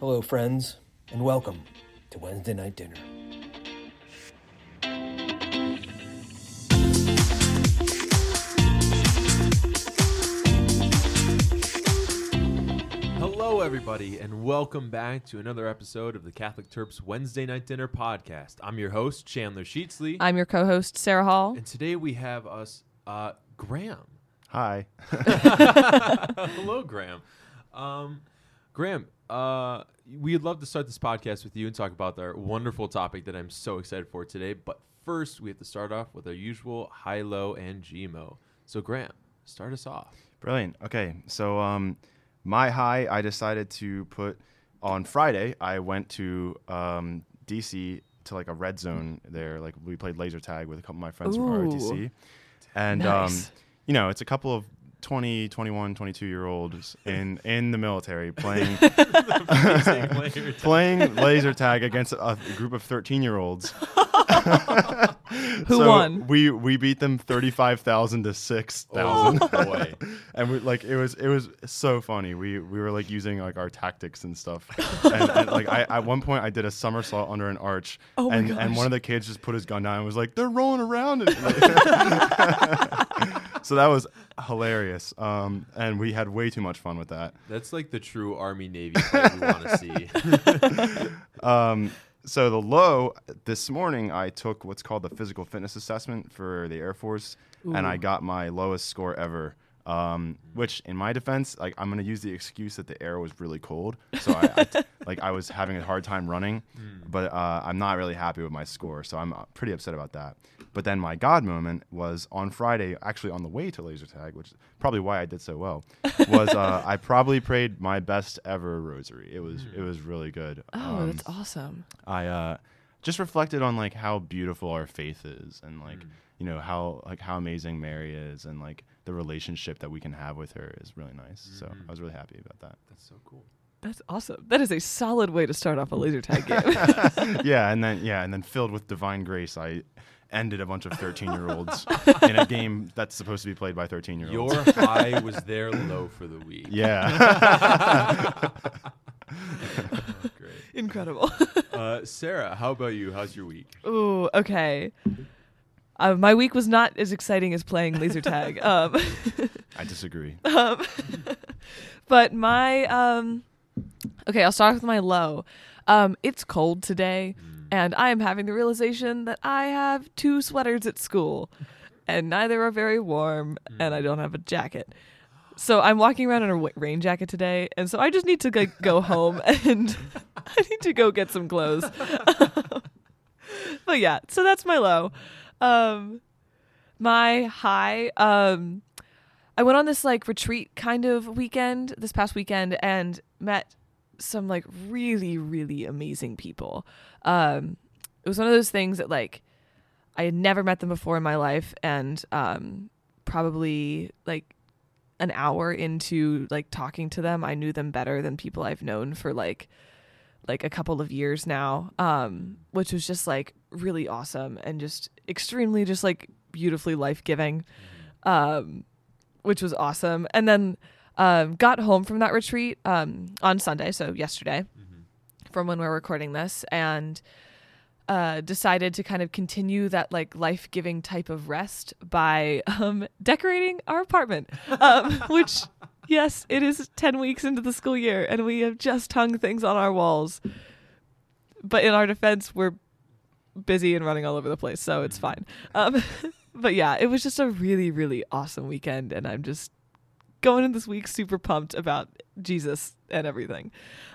Hello, friends, and welcome to Wednesday Night Dinner. Hello, everybody, and welcome back to another episode of the Catholic Terps Wednesday Night Dinner podcast. I'm your host, Chandler Sheetsley, I'm your co-host Sarah Hall. and today we have us, uh, Graham. Hi. Hello, Graham. Um, Graham, uh, we'd love to start this podcast with you and talk about our wonderful topic that I'm so excited for today. But first, we have to start off with our usual high, low, and GMO. So, Graham, start us off. Brilliant. Okay. So um my high I decided to put on Friday I went to um DC to like a red zone there. Like we played laser tag with a couple of my friends from Ooh. ROTC. And um you know, it's a couple of 20, 21, 22 year olds in in the military playing playing laser tag against a group of 13 year olds. Who won? We we beat them 35,000 to 6,000. Oh, and we like it was it was so funny. We we were like using like our tactics and stuff. and, and like I at one point I did a somersault under an arch, Oh my and and one of the kids just put his gun down and was like, "They're rolling around." And, so that was hilarious. Um, and we had way too much fun with that. That's like the true Army Navy fight we want to see. Um, so the low this morning, I took what's called the physical fitness assessment for the Air Force, and I got my lowest score ever. Um, which, in my defense, like I'm gonna use the excuse that the air was really cold, so I, I t- like I was having a hard time running, but uh, I'm not really happy with my score, so I'm uh, pretty upset about that. But then my God moment was on Friday, actually on the way to laser tag, which is probably why I did so well. Was uh, I probably prayed my best ever rosary. It was it was really good. Oh, Um, that's awesome. I uh, just reflected on like how beautiful our faith is, and like you know how like how amazing Mary is, and like the relationship that we can have with her is really nice. So I was really happy about that. That's so cool. That's awesome. That is a solid way to start off a laser tag game. yeah, and then yeah, and then filled with divine grace, I ended a bunch of thirteen year olds in a game that's supposed to be played by thirteen year olds. Your high was their low for the week. yeah. Great. Incredible. Uh, Sarah, how about you? How's your week? Oh, okay. Uh, my week was not as exciting as playing laser tag. Um, I disagree. um, but my um, okay, I'll start with my low. Um, it's cold today, and I am having the realization that I have two sweaters at school, and neither are very warm, and I don't have a jacket. So I'm walking around in a rain jacket today, and so I just need to like, go home and I need to go get some clothes. but yeah, so that's my low. Um, my high. Um, I went on this like retreat kind of weekend this past weekend and met some like really really amazing people. Um, it was one of those things that like I had never met them before in my life, and um, probably like an hour into like talking to them, I knew them better than people I've known for like like a couple of years now, um, which was just like really awesome and just extremely just like beautifully life giving, um, which was awesome. And then um, got home from that retreat um, on Sunday, so yesterday, from when we're recording this, and uh, decided to kind of continue that like life giving type of rest by um, decorating our apartment, um, which. Yes, it is 10 weeks into the school year and we have just hung things on our walls. But in our defense, we're busy and running all over the place, so it's fine. Um, but yeah, it was just a really, really awesome weekend, and I'm just going in this week super pumped about Jesus and everything.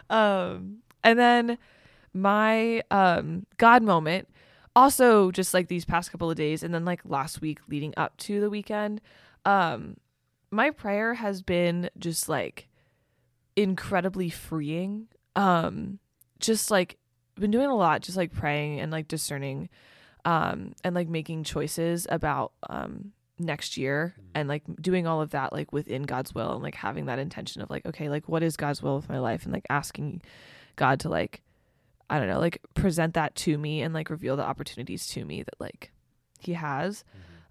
Um, and then my um, God moment, also just like these past couple of days, and then like last week leading up to the weekend, um, my prayer has been just like incredibly freeing. Um, just like been doing a lot, just like praying and like discerning, um, and like making choices about um next year and like doing all of that like within God's will and like having that intention of like okay like what is God's will with my life? And like asking God to like I don't know like present that to me and like reveal the opportunities to me that like he has.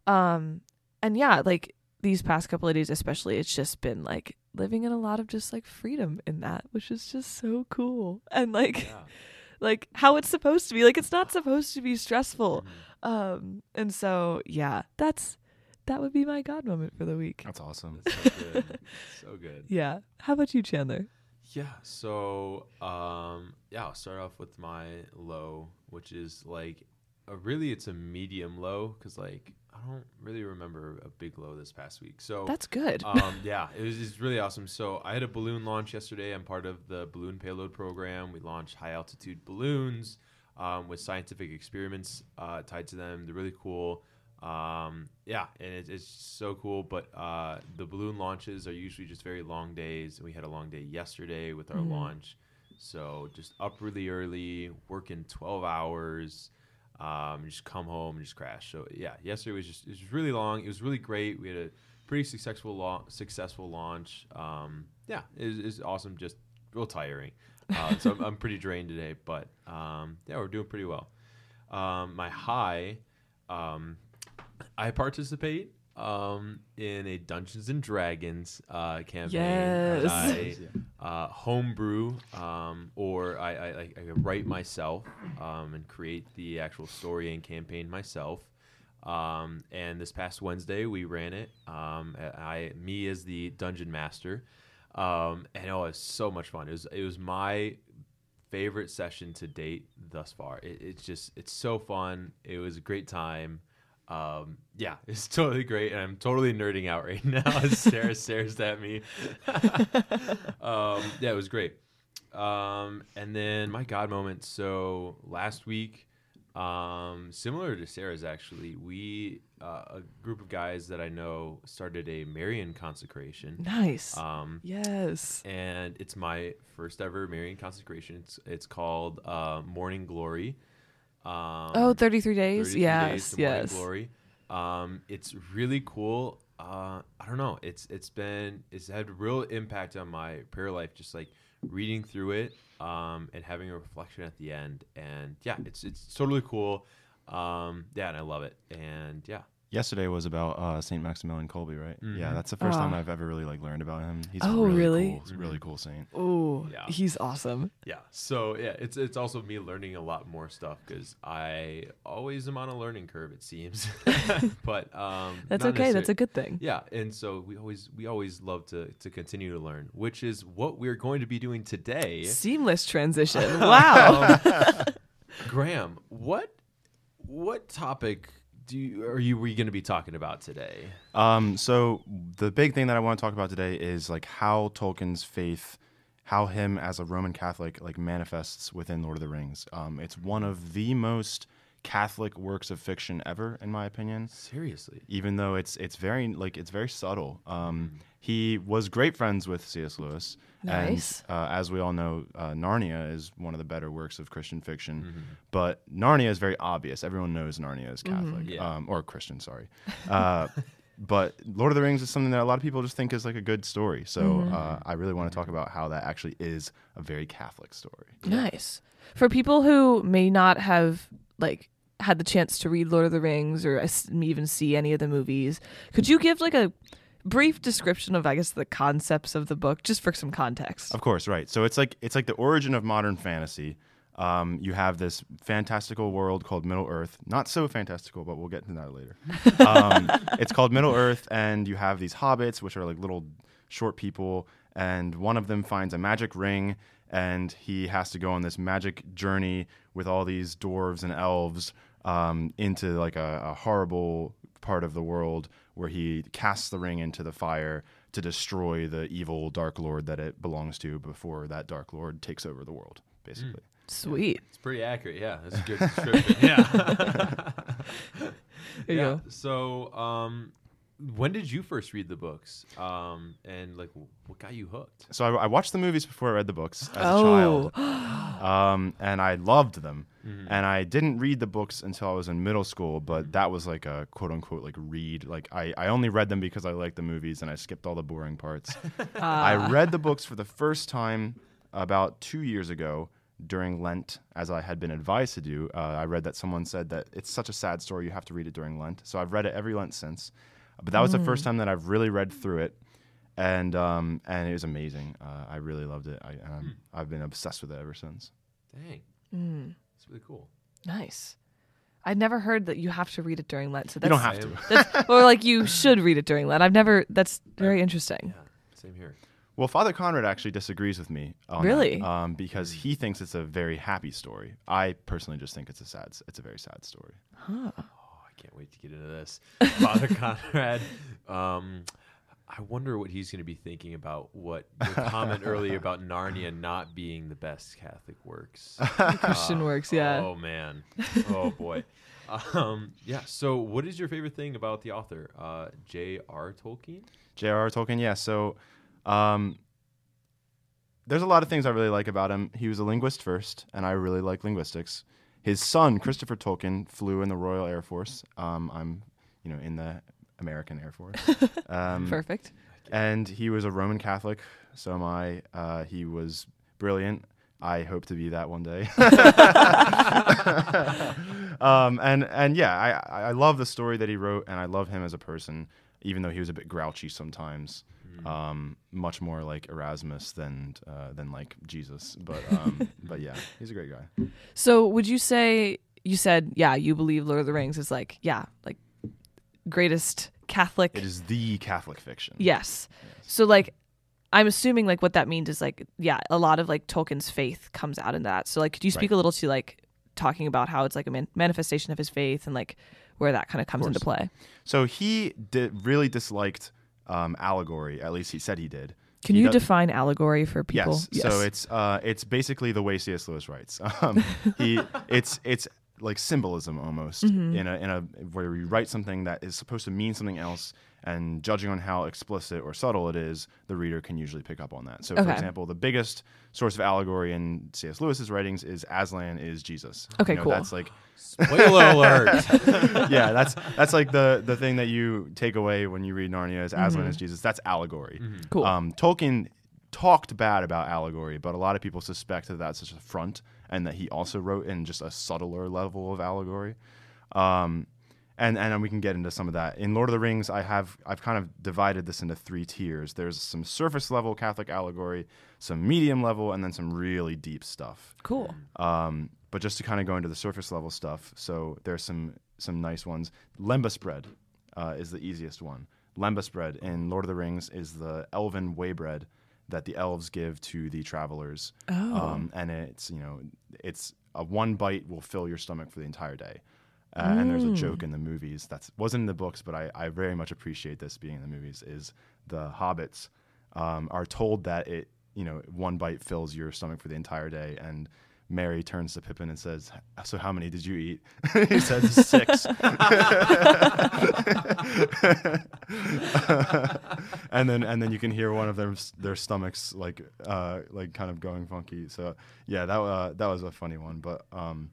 Um and yeah like these past couple of days especially it's just been like living in a lot of just like freedom in that, which is just so cool. And like Yeah. like how it's supposed to be. Like it's not supposed to be stressful. Mhm. Um and so yeah, that's that would be my god moment for the week. That's awesome. That's so good. so good. Yeah. How about you, Chandler? Yeah. So, um, yeah, I'll start off with my low, which is like, a, really, it's a medium low because like I don't really remember a big low this past week. So That's good. um, yeah, it was just really awesome. So I had a balloon launch yesterday. I'm part of the balloon payload program. We launched high altitude balloons um, with scientific experiments uh, tied to them. They're really cool. Um, yeah, and it, it's so cool. But uh, the balloon launches are usually just very long days. We had a long day yesterday with our Mhm. launch. So just up really early, working 12 hours. Um, just come home and just crash. So yeah, yesterday was just it was really long. It was really great. We had a pretty successful la- successful launch. Um, yeah, it was, it awesome. Just real tiring. Uh, so I'm, I'm pretty drained today, but um, yeah, we're doing pretty well. Um, my high, um, I participate um, in a Dungeons and Dragons uh, campaign. Yes. I uh, homebrew um, or I, I, I I write myself um, and create the actual story and campaign myself. Um, and this past Wednesday we ran it. Um, I me as the dungeon master, um, and oh, it was so much fun. It was it was my favorite session to date thus far. It, it's just it's so fun. It was a great time. Um, yeah, it's totally great, and I'm totally nerding out right now as Sarah stares at me. um, yeah, it was great. Um, and then my God moment. So last week, um, similar to Sarah's, actually, we uh, a group of guys that I know started a Marian consecration. nice. Um, yes. and it's my first ever Marian consecration. It's it's called uh, Morning Glory. Um, oh, 33 days? 33 yes. days yes. Glory. Um, it's really cool. Uh, I don't know. It's it's been it's had real impact on my prayer life. Just like reading through it um, and having a reflection at the end. And yeah, it's it's totally cool. Um, yeah, and I love it. And yeah, Yesterday was about uh, Saint Maximilian Kolbe, right? Yeah, Mhm. that's the first time Ah. I've ever really like learned about him. He's Oh, really, really? cool. He's a really cool saint. Oh, Yeah. he's awesome. yeah. So yeah, it's it's also me learning a lot more stuff because I always am on a learning curve. It seems, but um, That's okay. That's a good thing. Yeah, and so we always we always love to to continue to learn, which is what we're going to be doing today. Seamless transition. Wow. Um, Graham, what what topic do you are you were you going to be talking about today? Um, so the big thing that I want to talk about today is like how Tolkien's faith, how him as a Roman Catholic like manifests within Lord of the Rings. Um, it's one of the most Catholic works of fiction ever, in my opinion. Seriously. Even though it's it's very like it's very subtle. Um, he was great friends with C.S. Lewis. Nice. And uh, as we all know, uh, Narnia is one of the better works of Christian fiction. Mm-hmm. But Narnia is very obvious. Everyone knows Narnia is Catholic Yeah. um, or Christian. Sorry. Uh, but Lord of the Rings is something that a lot of people just think is like a good story. So uh, I really want to talk about how that actually is a very Catholic story. Nice. For people who may not have like had the chance to read Lord of the Rings or even see any of the movies, could you give like a brief description of I guess the concepts of the book just for some context? Of course, right. So it's like it's like the origin of modern fantasy. Um, you have this fantastical world called Middle Earth. Not so fantastical, but we'll get into that later. um, it's called Middle Earth, and you have these hobbits, which are like little short people, and one of them finds a magic ring, and he has to go on this magic journey with all these dwarves and elves um, into like a, a horrible part of the world where he casts the ring into the fire to destroy the evil Dark Lord that it belongs to before that Dark Lord takes over the world, basically. Sweet. It's pretty accurate. Yeah, that's a good description. yeah. There you yeah. go. So, um, when did you first read the books? Um, and like, what got you hooked? So I, I watched the movies before I read the books as a Oh. child, um, and I loved them. Mm-hmm. And I didn't read the books until I was in middle school, but that was like a quote unquote like read. Like I, I only read them because I liked the movies and I skipped all the boring parts. I Ah. read the books for the first time about two years ago during Lent, as I had been advised to do. Uh, I read that someone said that it's such a sad story, you have to read it during Lent. So I've read it every Lent since. But that was the first time that I've really read through it. and um, and it was amazing. Uh, I really loved it. I Hmm. um, I've been obsessed with it ever since. Dang, Mm, it's really cool. nice. I'd never heard that you have to read it during Lent. So You that's, don't have to. that's or like you should read it during Lent. I've never. That's very interesting. Yeah, same here. Well, Father Conrad actually disagrees with me. On that, Really? um, because he thinks it's a very happy story. I personally just think it's a sad. It's a very sad story. Huh. I can't wait to get into this. Father Conrad. Um, I wonder what he's going to be thinking about what your comment earlier about Narnia not being the best Catholic works. Christian Uh, works, yeah. Oh man. Oh boy. um, yeah. So, what is your favorite thing about the author, uh, J.R. Tolkien? J.R.R. Tolkien, yeah. So, um, there's a lot of things I really like about him. He was a linguist first, and I really like linguistics. His son, Christopher Tolkien, flew in the Royal Air Force. Um, I'm, you know, in the American Air Force. Um, Perfect. and he was a Roman Catholic. So am I. Uh, he was brilliant. I hope to be that one day. um, and and yeah, I I love the story that he wrote, and I love him as a person, even though he was a bit grouchy sometimes. Um, much more like Erasmus than uh, than like Jesus, but um, but yeah, he's a great guy. So would you say you said yeah you believe Lord of the Rings is like yeah like greatest Catholic It is the Catholic fiction. yes. So like I'm assuming like what that means is like yeah a lot of like Tolkien's faith comes out in that. So like could you speak Right. a little to like talking about how it's like a man- manifestation of his faith and like where that kind of comes into play? So he did really disliked um, allegory. At least he said he did. Can He you does- define allegory for people? Yes. So it's uh, it's basically the way C.S. Lewis writes. Um, he it's it's like symbolism almost Mm-hmm. in a in a where you write something that is supposed to mean something else, and judging on how explicit or subtle it is, the reader can usually pick up on that. So, for example, the biggest source of allegory in C.S. Lewis's writings is Aslan is Jesus. Okay, You know, cool. That's like Spoiler alert. yeah, that's that's like the the thing that you take away when you read Narnia is Aslan Mm-hmm. is Jesus. That's allegory. cool. Um, Tolkien talked bad about allegory, but a lot of people suspect that that's just a front, and that he also wrote in just a subtler level of allegory. Um, and and we can get into some of that. In Lord of the Rings, I have I've kind of divided this into three tiers. There's some surface level Catholic allegory, some medium level, and then some really deep stuff. cool. Um, but just to kind of go into the surface level stuff, so there's some some nice ones. Lembas bread uh, is the easiest one. Lembas bread in Lord of the Rings is the elven way bread that the elves give to the travelers. Oh. Um, and it's you know it's a one bite will fill your stomach for the entire day. Uh, And there's a joke in the movies that wasn't in the books, but I, I very much appreciate this being in the movies. Is the hobbits um, are told that it you know one bite fills your stomach for the entire day, and Merry turns to Pippin and says, "So how many did you eat?" he says six. and then and then you can hear one of their their stomachs like uh, like kind of going funky. So yeah, that uh, that was a funny one. But um,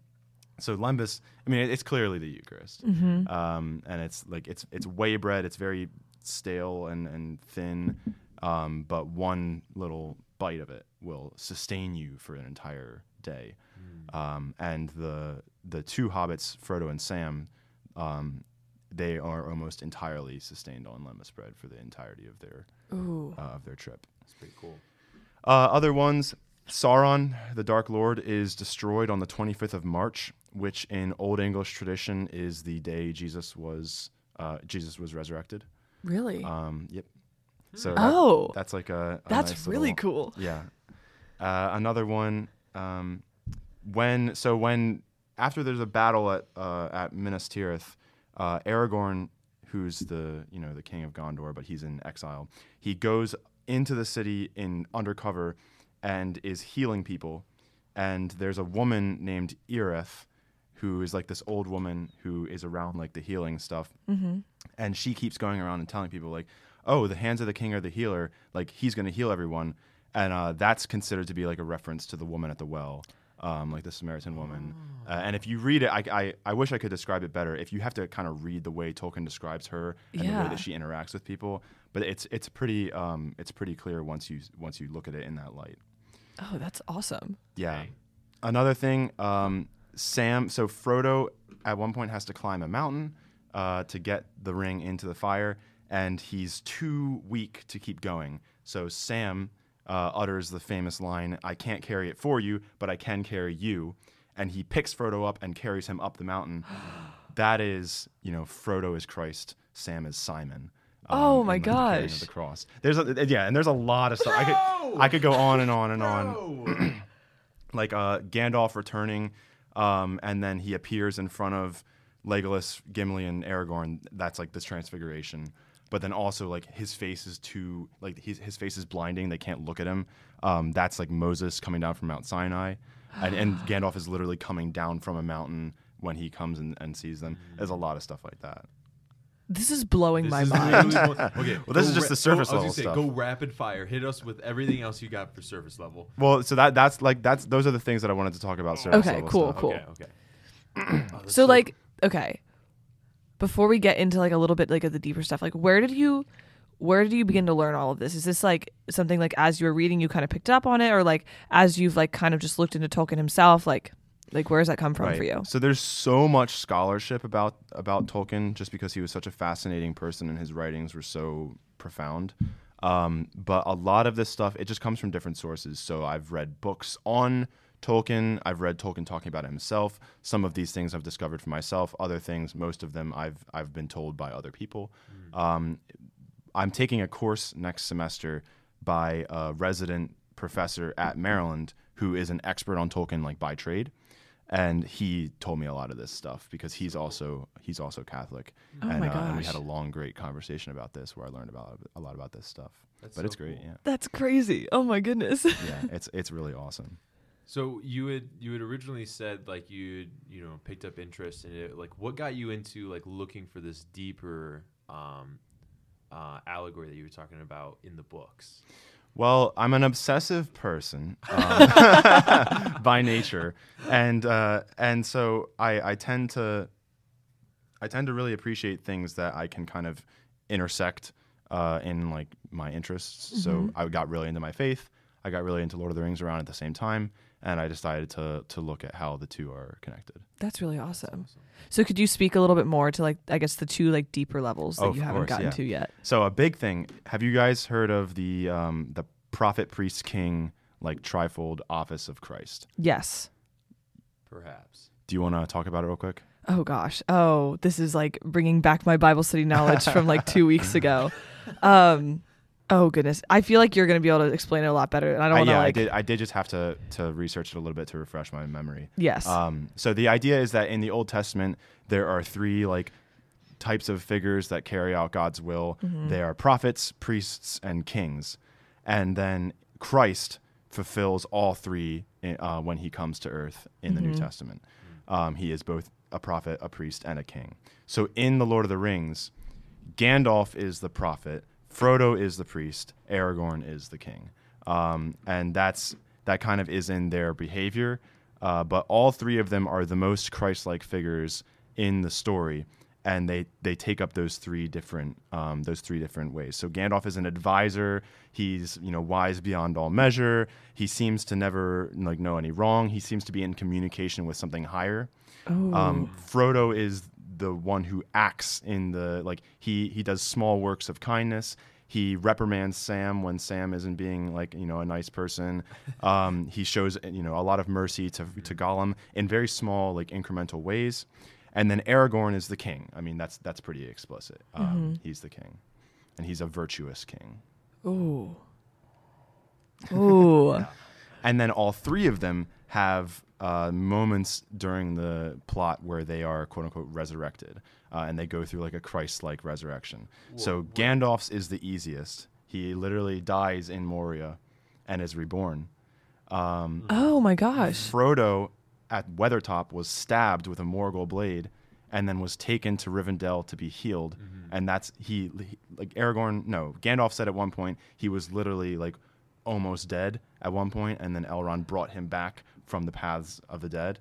so lembas, I mean, it's clearly the Eucharist, um, and it's like it's it's way bread. It's very stale and and thin, um, but one little bite of it will sustain you for an entire day. Um, and the the two hobbits, Frodo and Sam, um, they are almost entirely sustained on lembas bread for the entirety of their uh, of their trip. It's pretty cool. Uh, other ones, Sauron, the Dark Lord, is destroyed on the 25th of March, which in Old English tradition is the day Jesus was uh, Jesus was resurrected. Really? Um, yep. So that- Oh. that's like a, a That's nice really little- cool. Yeah. Uh, another one, um, when so when after there's a battle at uh, at Minas Tirith, uh, Aragorn, who's the you know the king of Gondor, but he's in exile. He goes into the city in undercover and is healing people. And there's a woman named Ioreth, who is like this old woman who is around like the healing stuff Mm-hmm. and she keeps going around and telling people like oh the hands of the king are the healer like he's going to heal everyone and uh, that's considered to be like a reference to the woman at the well um, like the samaritan woman uh, and if you read it I, I, I wish i could describe it better if you have to kind of read the way tolkien describes her and the way that she interacts with people but it's it's pretty um, it's pretty clear once you once you look at it in that light Oh, that's awesome. yeah. Dang. Another thing, um, Sam. So Frodo at one point has to climb a mountain uh, to get the ring into the fire, and he's too weak to keep going. So Sam uh, utters the famous line, "I can't carry it for you, but I can carry you," and he picks Frodo up and carries him up the mountain. that is, you know, Frodo is Christ, Sam is Simon. um, Oh my the carrying of gosh. the cross. There's a, yeah, and there's a lot of stuff. I could I could go on and on and on like uh, Gandalf returning, um, and then he appears in front of Legolas, Gimli, and Aragorn. That's like this transfiguration. But then also like his face is too like his his face is blinding. They can't look at him. Um, that's like Moses coming down from Mount Sinai, and, and Gandalf is literally coming down from a mountain when he comes and, and sees them. There's a lot of stuff like that. This is blowing This my is mind. literally one- okay, Well, this go is just ra- the surface go, I was level gonna say, stuff. Go rapid fire. Hit us with everything else you got for surface level. Well, so that that's like that's those are the things that I wanted to talk about. surface Okay, level cool, stuff. cool. Okay. Okay. Oh, that's so like okay before we get into like a little bit like of the deeper stuff like where did you where did you begin to learn all of this is this like something like as you were reading you kind of picked up on it or like as you've like kind of just looked into tolkien himself like like where does that come from for you So there's so much scholarship about about Tolkien just because he was such a fascinating person and his writings were so profound. Um, but a lot of this stuff it just comes from different sources. So I've read books on Tolkien. I've read Tolkien talking about himself. Some of these things I've discovered for myself. Other things, most of them I've I've been told by other people. Um, I'm taking a course next semester by a resident professor at Maryland who is an expert on Tolkien like by trade and he told me a lot of this stuff because he's also he's also Catholic. Oh and, my uh, and we had a long great conversation about this where I learned about a lot about this stuff. That's but so it's great cool. yeah. That's crazy. Oh my goodness. Yeah it's it's really awesome. So you had you had originally said like you you know picked up interest in it. Like what got you into like looking for this deeper um, uh, allegory that you were talking about in the books? Well, I'm an obsessive person um, by nature, and uh, and so I, I tend to I tend to really appreciate things that I can kind of intersect uh, in like my interests. So I got really into my faith. I got really into Lord of the Rings around at the same time, and I decided to to look at how the two are connected. that's really awesome so could you speak a little bit more to like i guess the two like deeper levels that Oh, you haven't course, gotten yeah. to yet So a big thing. Have you guys heard of the um, the prophet, priest, king, like trifold office of Christ? yes Perhaps. Do you want to talk about it real quick? Oh gosh. Oh, this is like bringing back my Bible study knowledge from like 2 weeks ago. Um oh goodness. I feel like you're going to be able to explain it a lot better and I don't Uh, want to yeah, like I did. I did just have to to research it a little bit to refresh my memory. Yes. Um, so the idea is that in the Old Testament there are three like types of figures that carry out God's will. They are prophets, priests, and kings, and then Christ fulfills all three in, uh, when he comes to earth in the New Testament. Um, he is both a prophet, a priest, and a king. So in the Lord of the Rings, Gandalf is the prophet, Frodo is the priest, Aragorn is the king, um, and that's that kind of is in their behavior. Uh, but all three of them are the most Christ-like figures in the story, and they they take up those three different um, those three different ways. So Gandalf is an advisor. He's you know wise beyond all measure. He seems to never like know any wrong. He seems to be in communication with something higher. Um, Frodo is the one who acts in the like he he does small works of kindness. He reprimands Sam when Sam isn't being like you know a nice person. Um, he shows you know a lot of mercy to to Gollum in very small like incremental ways. And then Aragorn is the king. I mean that's that's pretty explicit. Um, He's the king, and he's a virtuous king. Ooh. Ooh. and then all three of them have uh, moments during the plot where they are quote unquote resurrected, uh, and they go through like a Christ-like resurrection. so Gandalf's is the easiest. He literally dies in Moria, and is reborn. Oh my gosh. Frodo at Weathertop was stabbed with a Morgul blade, and then was taken to Rivendell to be healed. And that's he, he like Aragorn. No, Gandalf said at one point he was literally like almost dead at one point, and then Elrond brought him back from the paths of the dead.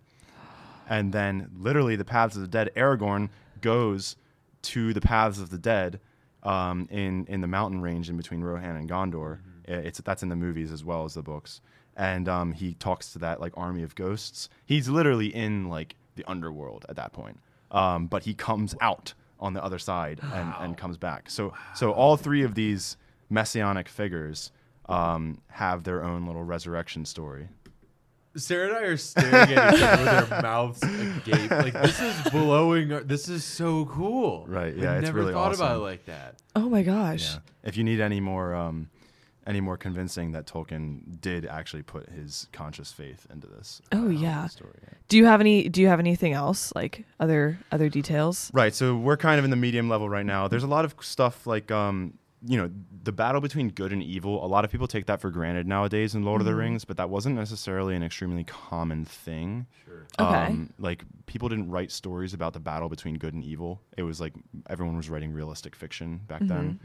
And then literally the paths of the dead, Aragorn goes to the paths of the dead um, in in the mountain range in between Rohan and Gondor. I- It's that's in the movies as well as the books. And um, he talks to that like army of ghosts. He's literally in like the underworld at that point. Um, but he comes out on the other side and, and comes back. So so all three of these messianic figures um, have their own little resurrection story. Sarah and I are staring at each other with our mouths agape. Like this is blowing. Our, this is so cool. Right, yeah, I it's never really thought about it like that. Oh my gosh. Yeah. If you need any more um, any more convincing that Tolkien did actually put his conscious faith into this. Oh, uh, yeah. story. yeah. Do you have any do you have anything else like other other details? Right. So we're kind of in the medium level right now. There's a lot of stuff like um, you know, the battle between good and evil. A lot of people take that for granted nowadays in Lord of the Mm-hmm. Rings, but that wasn't necessarily an extremely common thing. Sure. Okay. Um, like people didn't write stories about the battle between good and evil. It was like everyone was writing realistic fiction back then.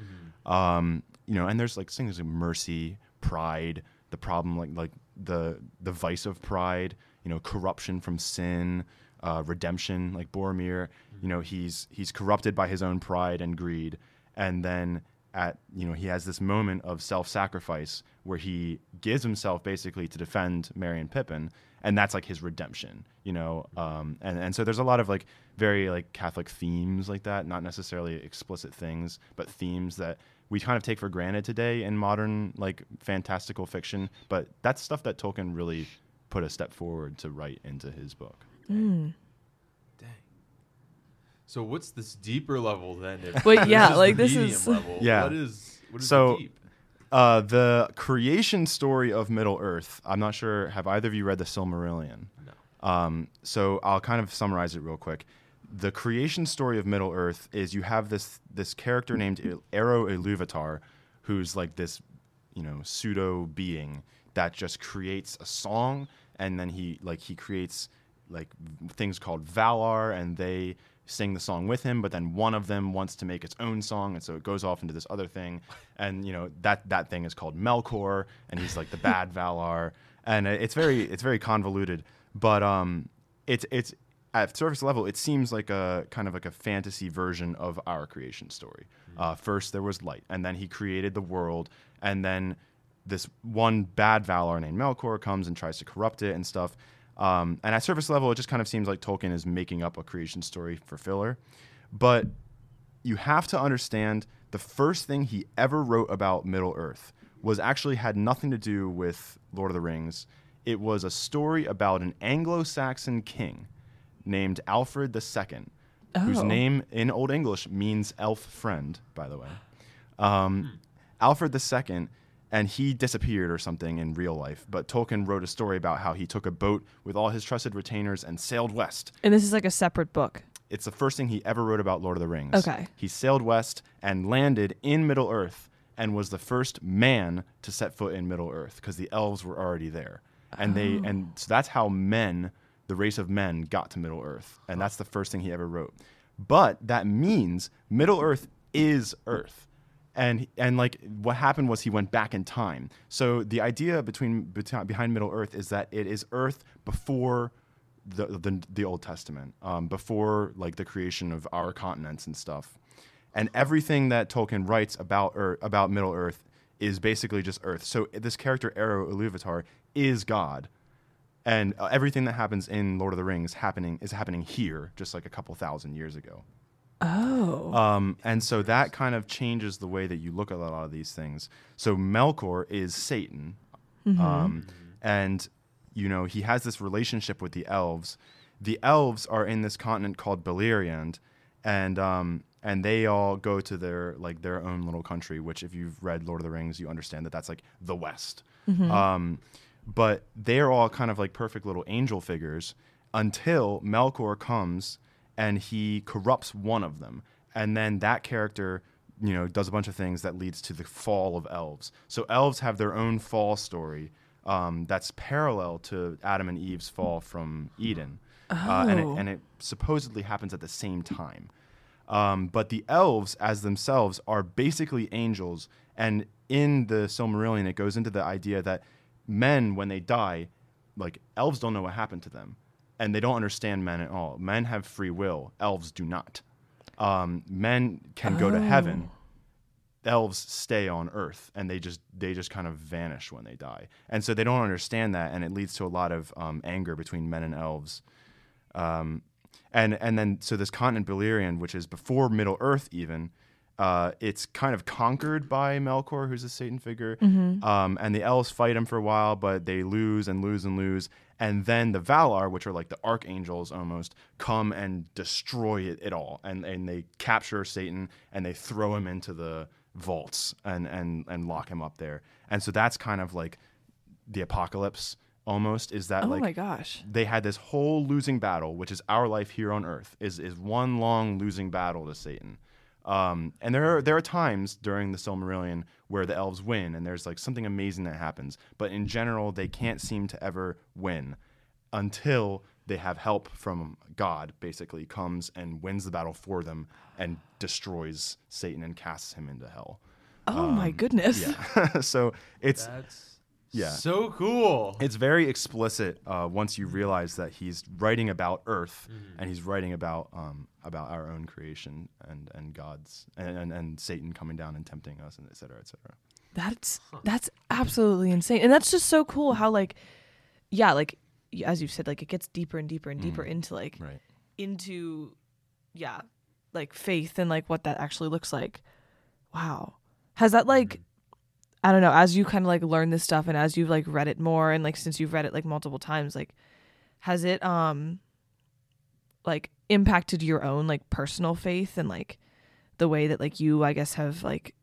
Um, you know, and there's like things like mercy, pride, the problem like like the the vice of pride, you know, corruption from sin, uh, redemption, like Boromir, you know, he's he's corrupted by his own pride and greed, and then at you know he has this moment of self-sacrifice where he gives himself basically to defend Merry and Pippin, and that's like his redemption, you know, um, and and so there's a lot of like very like Catholic themes like that, not necessarily explicit things, but themes that we kind of take for granted today in modern like fantastical fiction, but that's stuff that Tolkien really put a step forward to write into his book. Mm. Dang. So what's this deeper level then? If Well, yeah, is like, the this is- level. Yeah. What is what is So- the deep? Uh, the creation story of Middle Earth. I'm not sure. Have either of you read the Silmarillion? No. Um, so I'll kind of summarize it real quick. The creation story of Middle Earth is you have this this character named Il- Eru Iluvatar, who's like this, you know, pseudo being that just creates a song, and then he like he creates like things called Valar, and they sing the song with him. But then one of them wants to make its own song, and so it goes off into this other thing, and you know that that thing is called Melkor, and he's like the bad Valar, and it's very it's very convoluted, but um, it's it's at surface level, it seems like a kind of like a fantasy version of our creation story. Uh, first, there was light, and then he created the world, and then this one bad Valar named Melkor comes and tries to corrupt it and stuff. Um, and at surface level, it just kind of seems like Tolkien is making up a creation story for filler. But you have to understand the first thing he ever wrote about Middle Earth was actually had nothing to do with Lord of the Rings. It was a story about an Anglo-Saxon king named Alfred II, whose Oh. name in Old English means elf friend, by the way. Um, Alfred II, and he disappeared or something in real life. But Tolkien wrote a story about how he took a boat with all his trusted retainers and sailed west And this is like a separate book. it's the first thing he ever wrote about Lord of the Rings. Okay. He sailed west and landed in Middle Earth and was the first man to set foot in Middle Earth because the elves were already there. And they and oh. so that's how men, the race of men, got to Middle Earth. And that's the first thing he ever wrote. But that means Middle Earth is Earth. And and like what happened was he went back in time. So the idea between behind Middle Earth is that it is Earth before the the, the Old Testament, um, before like the creation of our continents and stuff, and everything that Tolkien writes about Earth, about Middle Earth is basically just Earth. So this character Eru Iluvatar is God, and uh, everything that happens in Lord of the Rings happening is happening here, just like a couple thousand years ago. Oh. Um, and so that kind of changes the way that you look at a lot of these things. So Melkor is Satan, um, and you know he has this relationship with the elves. The elves are in this continent called Beleriand, and um, and they all go to their like their own little country. Which, if you've read Lord of the Rings, you understand that that's like the West. Um, but they're all kind of like perfect little angel figures until Melkor comes and he corrupts one of them. And then that character, you know, does a bunch of things that leads to the fall of elves. So elves have their own fall story um, that's parallel to Adam and Eve's fall from Eden. Uh, and, it, Oh. and it supposedly happens at the same time. Um, but the elves, as themselves, are basically angels. And in the Silmarillion, it goes into the idea that men, when they die, like elves don't know what happened to them, and they don't understand men at all. Men have free will; elves do not. Um, men can go to heaven. Elves stay on Earth, and they just they just kind of vanish when they die, and so they don't understand that, and it leads to a lot of um, anger between men and elves. Um, and and then so this continent Beleriand, which is before Middle Earth even, uh, it's kind of conquered by Melkor, who's a Satan figure, um, and the elves fight him for a while, but they lose and lose and lose, and then the Valar, which are like the archangels almost, come and destroy it, it all, and and they capture Satan and they throw him into the vaults and and and lock him up there, and so that's kind of like the apocalypse almost is that Oh like my gosh. they had this whole losing battle, which is our life here on Earth, is is one long losing battle to Satan. Um, and there are there are times during the Silmarillion where the elves win, and there's like something amazing that happens. But in general, they can't seem to ever win until they have help from God. Basically, comes and wins the battle for them and destroys Satan and casts him into hell. Oh my um, goodness. Yeah. so it's That's Yeah. so cool. it's very explicit uh, once you realize that he's writing about Earth Mm-hmm. and he's writing about um, about our own creation and and God's and, and, and Satan coming down and tempting us and et cetera, et cetera. That's that's absolutely insane. And that's just so cool how like yeah, like as you said like it gets deeper and deeper and deeper into like Right. into yeah, like faith and like what that actually looks like. Wow. Has that like I don't know, as you kind of like learn this stuff and as you've like read it more and like since you've read it like multiple times, like has it um like impacted your own like personal faith and like the way that like you I guess have like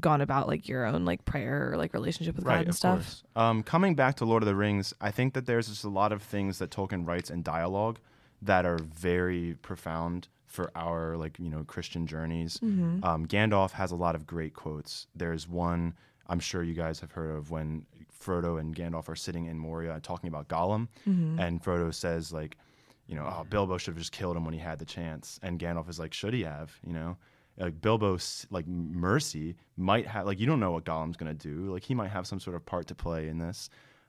gone about like your own like prayer or like relationship with God and stuff? Um, coming back to Lord of the Rings, I think that there's just a lot of things that Tolkien writes in dialogue that are very profound for our like you know Christian journeys. Mm-hmm. Um, Gandalf has a lot of great quotes. There's one I'm sure you guys have heard of when Frodo and Gandalf are sitting in Moria and talking about Gollum, Mm-hmm. and Frodo says like, you know, oh Bilbo should have just killed him when he had the chance, and Gandalf is like, should he have? You know, like Bilbo's like mercy might have like you don't know what Gollum's gonna do. Like he might have some sort of part to play in this,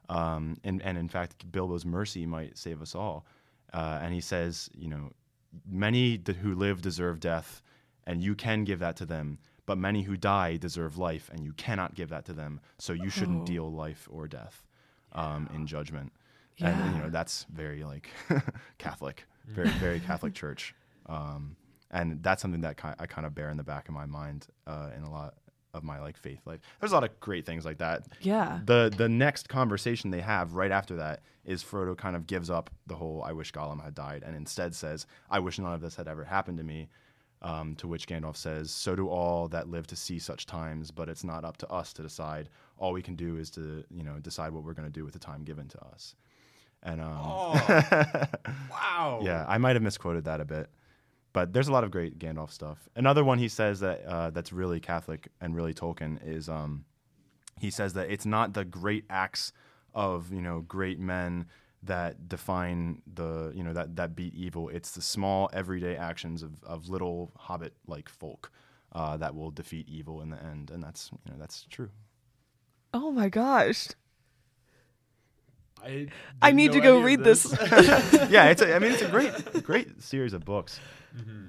um, and and in fact Bilbo's mercy might save us all. Uh, and he says, you know, many who live deserve death, and you can give that to them. But many who die deserve life, and you cannot give that to them. So you shouldn't Oh. deal life or death um, in judgment. And, and, you know that's very like Catholic, very very Catholic Church, um, and that's something that ki- I kind of bear in the back of my mind uh, in a lot of my like faith life. There's a lot of great things like that. Yeah. The the next conversation they have right after that is Frodo kind of gives up the whole "I wish Gollum had died" and instead says, "I wish none of this had ever happened to me." Um, to which Gandalf says, "So do all that live to see such times, but it's not up to us to decide. All we can do is to, you know, decide what we're going to do with the time given to us." And um, wow. yeah, I might have misquoted that a bit, but there's a lot of great Gandalf stuff. Another one he says that uh, that's really Catholic and really Tolkien is um, he says that it's not the great acts of you know great men that define the you know that that beat evil. It's the small everyday actions of of little hobbit like folk uh, that will defeat evil in the end, and that's you know that's true. Oh my gosh. I, I need to go read this. yeah, it's a, I mean it's a great great series of books,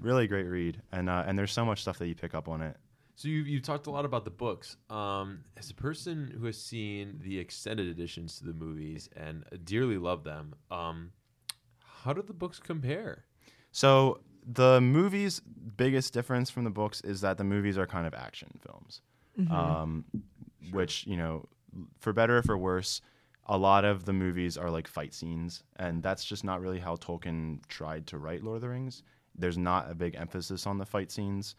really great read, and uh, and there's so much stuff that you pick up on it. So you you talked a lot about the books. Um, as a person who has seen the extended editions to the movies and dearly love them, um, how do the books compare? So the movies' biggest difference from the books is that the movies are kind of action films, um, which you know, for better or for worse, a lot of the movies are like fight scenes, and that's just not really how Tolkien tried to write Lord of the Rings. There's not a big emphasis on the fight scenes,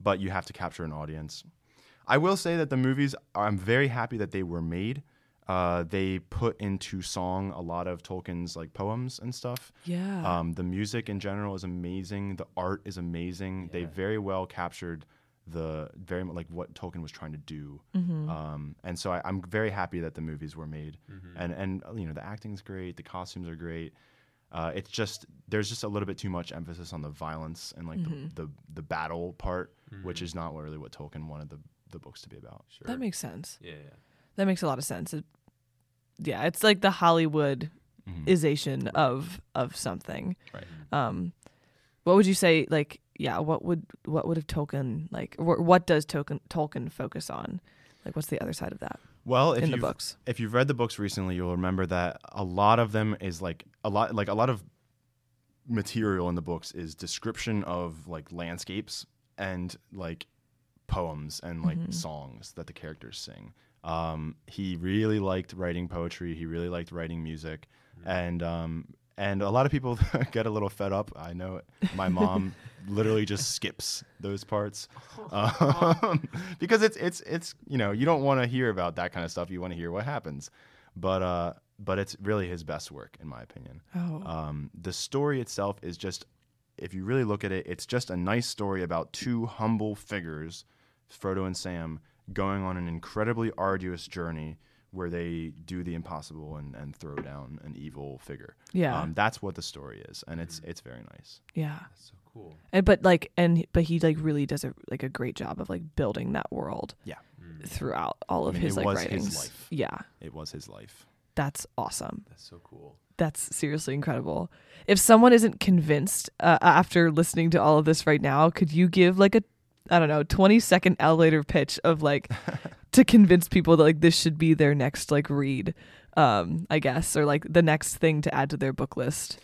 but you have to capture an audience. I will say that the movies, I'm very happy that they were made. Uh, they put into song a lot of Tolkien's like poems and stuff. Yeah. Um, the music in general is amazing. The art is amazing. They very well captured the very like what Tolkien was trying to do. Um, and so I, I'm very happy that the movies were made. And and uh, you know the acting's great. The costumes are great. Uh, it's just there's just a little bit too much emphasis on the violence and like the, the the battle part, which is not really what Tolkien wanted the the books to be about. Sure. that makes sense. yeah, yeah. That makes a lot of sense. It, yeah, it's like the Hollywoodization of of something. Right. Um, what would you say? Like, yeah, what would what would have Tolkien like? Or what does Tolkien Tolkien focus on? Like, what's the other side of that Well, if in the books? if you've read the books recently, you'll remember that a lot of them is like a lot like a lot of material in the books is description of like landscapes and like poems and like songs that the characters sing. Um, he really liked writing poetry. He really liked writing music, and um, and a lot of people get a little fed up. I know it. my mom literally just skips those parts um, because it's it's it's you know you don't want to hear about that kind of stuff. You want to hear what happens, but uh, but it's really his best work in my opinion. Oh. Um, the story itself is just, if you really look at it, it's just a nice story about two humble figures, Frodo and Sam, going on an incredibly arduous journey where they do the impossible and, and throw down an evil figure. Yeah. Um, that's what the story is, and it's it's very nice. yeah. That's so cool. And but like and but he like really does a like a great job of like building that world Yeah, throughout all of mean, his it like was his writings. life. Yeah. it was his life. That's awesome. That's so cool. That's seriously incredible. If someone isn't convinced uh, after listening to all of this right now, could you give like a I don't know, 20 second elevator pitch of like to convince people that like this should be their next like read um I guess or like the next thing to add to their book list.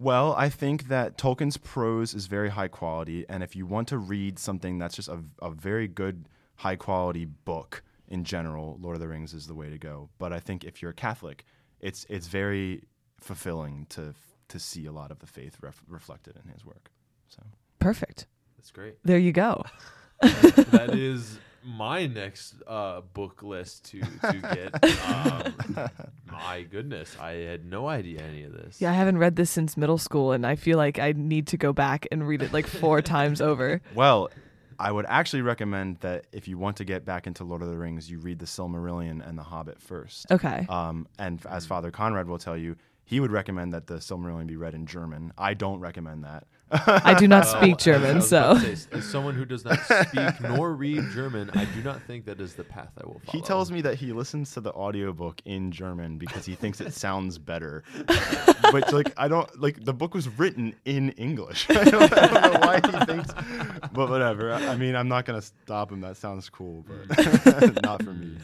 Well, I think that Tolkien's prose is very high quality, and if you want to read something that's just a, a very good, high quality book in general, Lord of the Rings is the way to go. But I think if you're a Catholic, it's it's very fulfilling to to see a lot of the faith ref, reflected in his work. So Perfect. That's great. There you go. that is my next uh, book list to to get. Um, my goodness, I had no idea any of this. Yeah, I haven't read this since middle school and I feel like I need to go back and read it like four times over. well. I would actually recommend that if you want to get back into Lord of the Rings, you read the Silmarillion and the Hobbit first. Okay. Um, and f- as Father Conrad will tell you, he would recommend that the Silmarillion be read in German. I don't recommend that. I do not Oh, speak I German, so say, as someone who does not speak nor read German, I do not think that is the path I will follow. He tells me that he listens to the audiobook in German because he thinks it sounds better. but like I don't like the book was written in English. I don't, I don't know why he thinks but whatever. I, I mean, I'm not going to stop him. That sounds cool, but not for me.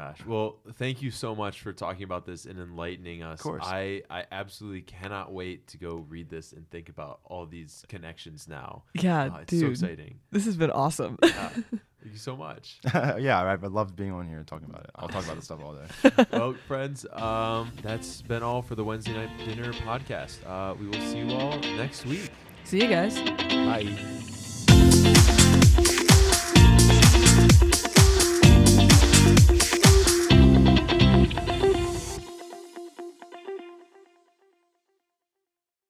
My gosh. Well, thank you so much for talking about this and enlightening us. course. I, I absolutely cannot wait to go read this and think about all these connections now. Yeah, Uh, it's so dude. exciting. this has been awesome. Yeah. thank you so much. yeah, I, I loved being on here and talking about it. I'll talk about this stuff all day. well, friends, um, that's been all for the Wednesday Night Dinner podcast. Uh, we will see you all next week. See you guys. Bye.